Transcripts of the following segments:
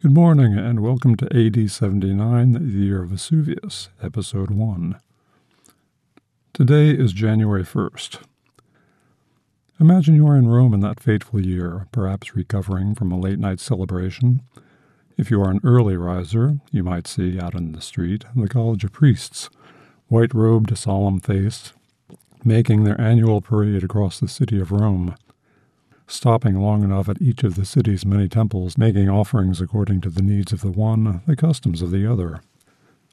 Good morning, and welcome to AD 79, the year of Vesuvius, Episode 1. Today is January 1st. Imagine you are in Rome in that fateful year, perhaps recovering from a late night celebration. If you are an early riser, you might see out in the street the College of Priests, white robed, solemn faced, making their annual parade across the city of Rome stopping long enough at each of the city's many temples, making offerings according to the needs of the one, the customs of the other.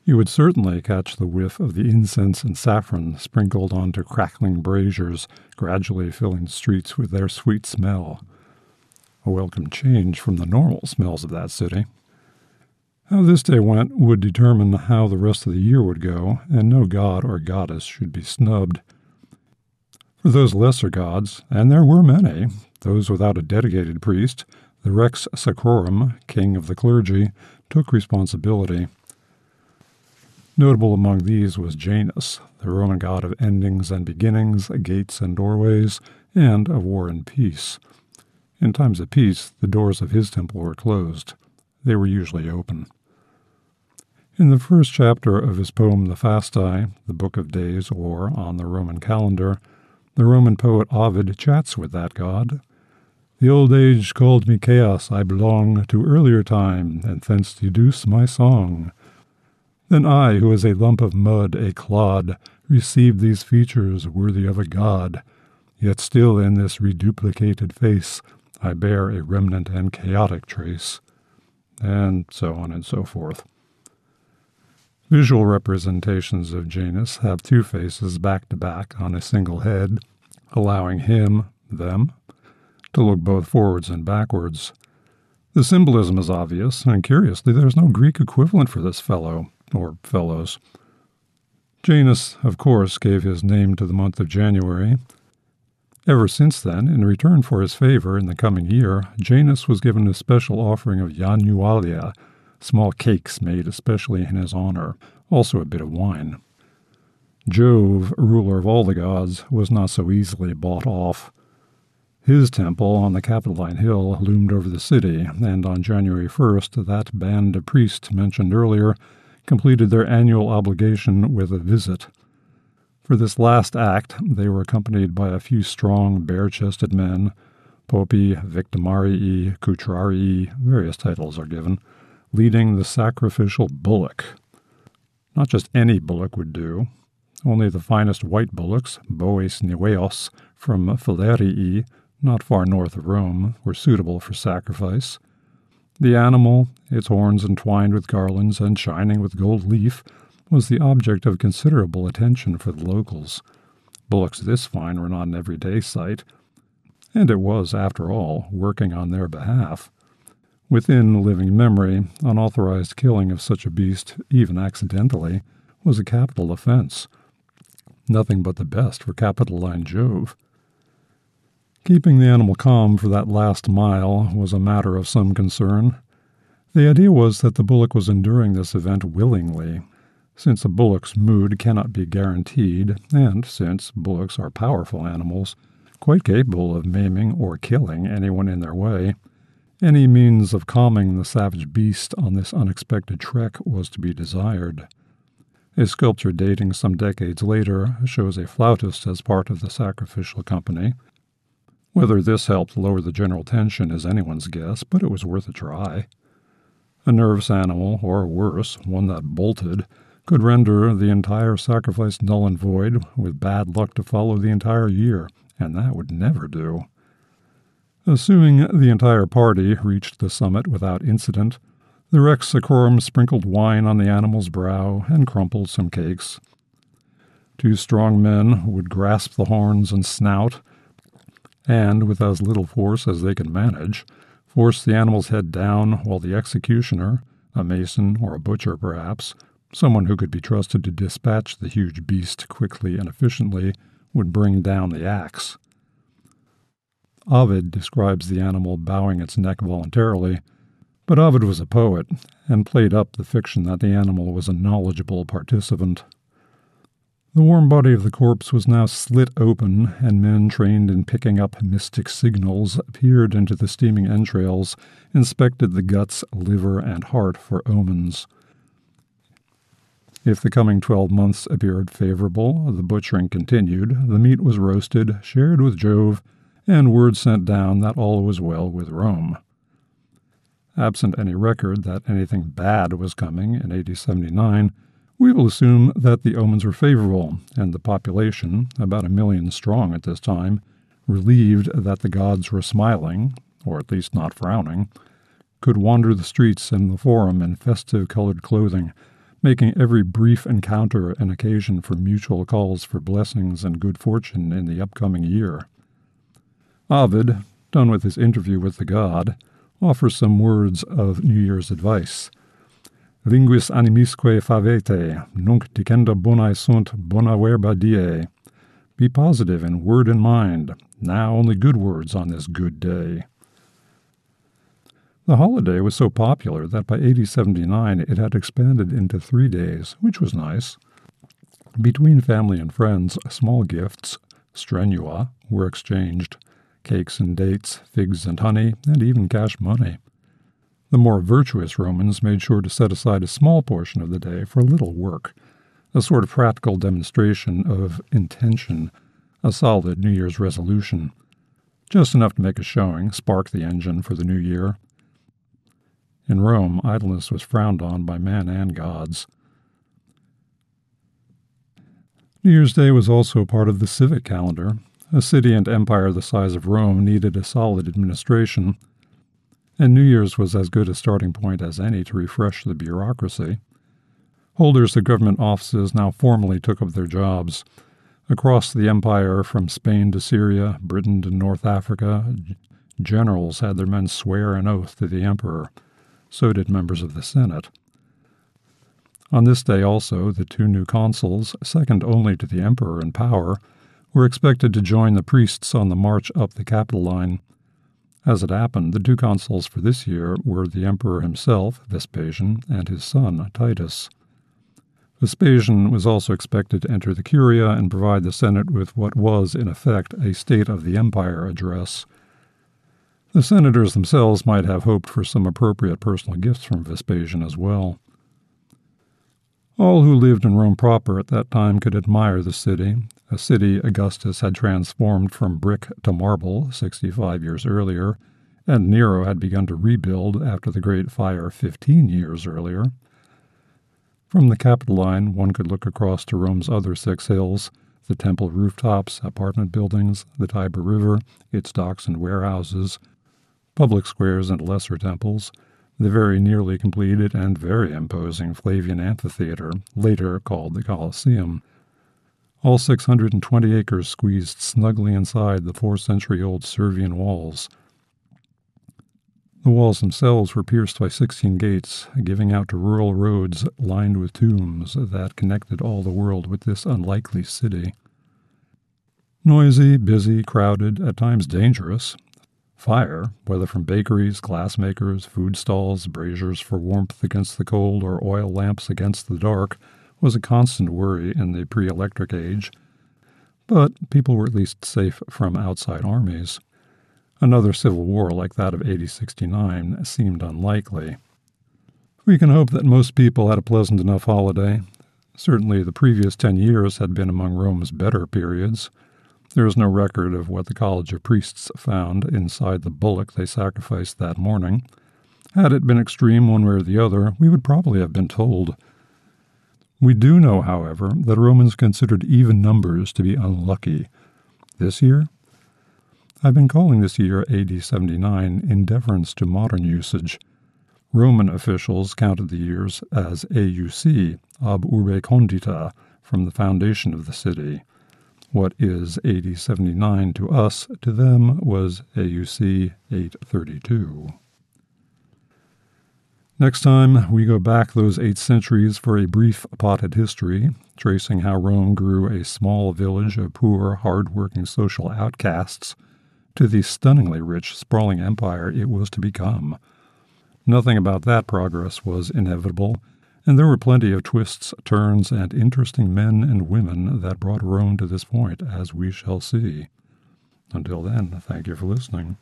You would certainly catch the whiff of the incense and saffron sprinkled onto crackling braziers, gradually filling streets with their sweet smell. A welcome change from the normal smells of that city. How this day went would determine how the rest of the year would go, and no god or goddess should be snubbed. For those lesser gods, and there were many, those without a dedicated priest, the Rex Sacrorum, king of the clergy, took responsibility. Notable among these was Janus, the Roman god of endings and beginnings, gates and doorways, and of war and peace. In times of peace, the doors of his temple were closed. They were usually open. In the first chapter of his poem The Fasti, the Book of Days, or On the Roman Calendar, the Roman poet Ovid chats with that god. The old age called me chaos, I belong to earlier time, and thence deduce my song. Then I, who was a lump of mud, a clod, received these features worthy of a god. Yet still in this reduplicated face I bear a remnant and chaotic trace. And so on and so forth. Visual representations of Janus have two faces back to back on a single head, allowing him, them, to look both forwards and backwards. The symbolism is obvious, and curiously, there's no Greek equivalent for this fellow, or fellows. Janus, of course, gave his name to the month of January. Ever since then, in return for his favor in the coming year, Janus was given a special offering of Janualia, small cakes made especially in his honor, also a bit of wine. Jove, ruler of all the gods, was not so easily bought off. His temple on the Capitoline Hill loomed over the city, and on January 1st, that band of priests mentioned earlier completed their annual obligation with a visit. For this last act, they were accompanied by a few strong, bare chested men. Popi, Victimarii, Cultrarii, various titles are given, leading the sacrificial bullock. Not just any bullock would do. Only the finest white bullocks, Boes Niveos, from Falerii, not far north of Rome, were suitable for sacrifice. The animal, its horns entwined with garlands and shining with gold leaf, was the object of considerable attention for the locals. Bullocks this fine were not an everyday sight, and it was, after all, working on their behalf. Within living memory, unauthorized killing of such a beast, even accidentally, was a capital offense. Nothing but the best for Capitoline Jove. Keeping the animal calm for that last mile was a matter of some concern. The idea was that the bullock was enduring this event willingly, since a bullock's mood cannot be guaranteed, and since bullocks are powerful animals, quite capable of maiming or killing anyone in their way. Any means of calming the savage beast on this unexpected trek was to be desired. A sculpture dating some decades later shows a flautist as part of the sacrificial company. Whether this helped lower the general tension is anyone's guess, but it was worth a try. A nervous animal, or worse, one that bolted, could render the entire sacrifice null and void, with bad luck to follow the entire year, and that would never do. Assuming the entire party reached the summit without incident, the Rex Sacrorum sprinkled wine on the animal's brow and crumpled some cakes. Two strong men would grasp the horns and snout, and, with as little force as they could manage, force the animal's head down while the executioner, a mason or a butcher perhaps, someone who could be trusted to dispatch the huge beast quickly and efficiently, would bring down the axe. Ovid describes the animal bowing its neck voluntarily, but Ovid was a poet and played up the fiction that the animal was a knowledgeable participant. The warm body of the corpse was now slit open, and men trained in picking up mystic signals peered into the steaming entrails, inspected the guts, liver, and heart for omens. If the coming twelve months appeared favorable, the butchering continued, the meat was roasted, shared with Jove, and word sent down that all was well with Rome. Absent any record that anything bad was coming in AD 79, we will assume that the omens were favorable, and the population, about a million strong at this time, relieved that the gods were smiling, or at least not frowning, could wander the streets and the forum in festive colored clothing, making every brief encounter an occasion for mutual calls for blessings and good fortune in the upcoming year. Ovid, done with his interview with the god, offers some words of New Year's advice. Linguis animisque favete, nunc dicenda bonae sunt bona verba die. Be positive in word and mind. Now only good words on this good day. The holiday was so popular that by AD 79 it had expanded into three days, which was nice. Between family and friends, small gifts, strenua, were exchanged cakes and dates, figs and honey, and even cash money. The more virtuous Romans made sure to set aside a small portion of the day for a little work, a sort of practical demonstration of intention, a solid New Year's resolution. Just enough to make a showing, spark the engine for the new year. In Rome, idleness was frowned on by men and gods. New Year's Day was also part of the civic calendar. A city and empire the size of Rome needed a solid administration and New Year's was as good a starting point as any to refresh the bureaucracy. Holders of government offices now formally took up their jobs. Across the empire, from Spain to Syria, Britain to North Africa, generals had their men swear an oath to the emperor. So did members of the Senate. On this day also, the two new consuls, second only to the emperor in power, were expected to join the priests on the march up the Capitoline as it happened, the two consuls for this year were the emperor himself, Vespasian, and his son, Titus. Vespasian was also expected to enter the Curia and provide the Senate with what was, in effect, a State of the Empire address. The senators themselves might have hoped for some appropriate personal gifts from Vespasian as well. All who lived in Rome proper at that time could admire the city, a city Augustus had transformed from brick to marble 65 years earlier, and Nero had begun to rebuild after the Great Fire 15 years earlier. From the Capitoline, one could look across to Rome's other six hills the temple rooftops, apartment buildings, the Tiber River, its docks and warehouses, public squares and lesser temples, the very nearly completed and very imposing Flavian Amphitheater, later called the Colosseum. All 620 acres squeezed snugly inside the four century old Servian walls. The walls themselves were pierced by 16 gates, giving out to rural roads lined with tombs that connected all the world with this unlikely city. Noisy, busy, crowded, at times dangerous, Fire, whether from bakeries, glassmakers, food stalls, braziers for warmth against the cold, or oil lamps against the dark, was a constant worry in the pre electric age. But people were at least safe from outside armies. Another civil war like that of 8069 seemed unlikely. We can hope that most people had a pleasant enough holiday. Certainly, the previous ten years had been among Rome's better periods. There is no record of what the College of Priests found inside the bullock they sacrificed that morning. Had it been extreme one way or the other, we would probably have been told. We do know, however, that Romans considered even numbers to be unlucky. This year? I've been calling this year AD 79 in deference to modern usage. Roman officials counted the years as AUC, ab urbe condita, from the foundation of the city. What is AD 79 to us, to them was AUC 832. Next time, we go back those eight centuries for a brief potted history, tracing how Rome grew a small village of poor, hard-working social outcasts to the stunningly rich, sprawling empire it was to become. Nothing about that progress was inevitable, And there were plenty of twists, turns, and interesting men and women that brought Rome to this point, as we shall see. Until then, thank you for listening.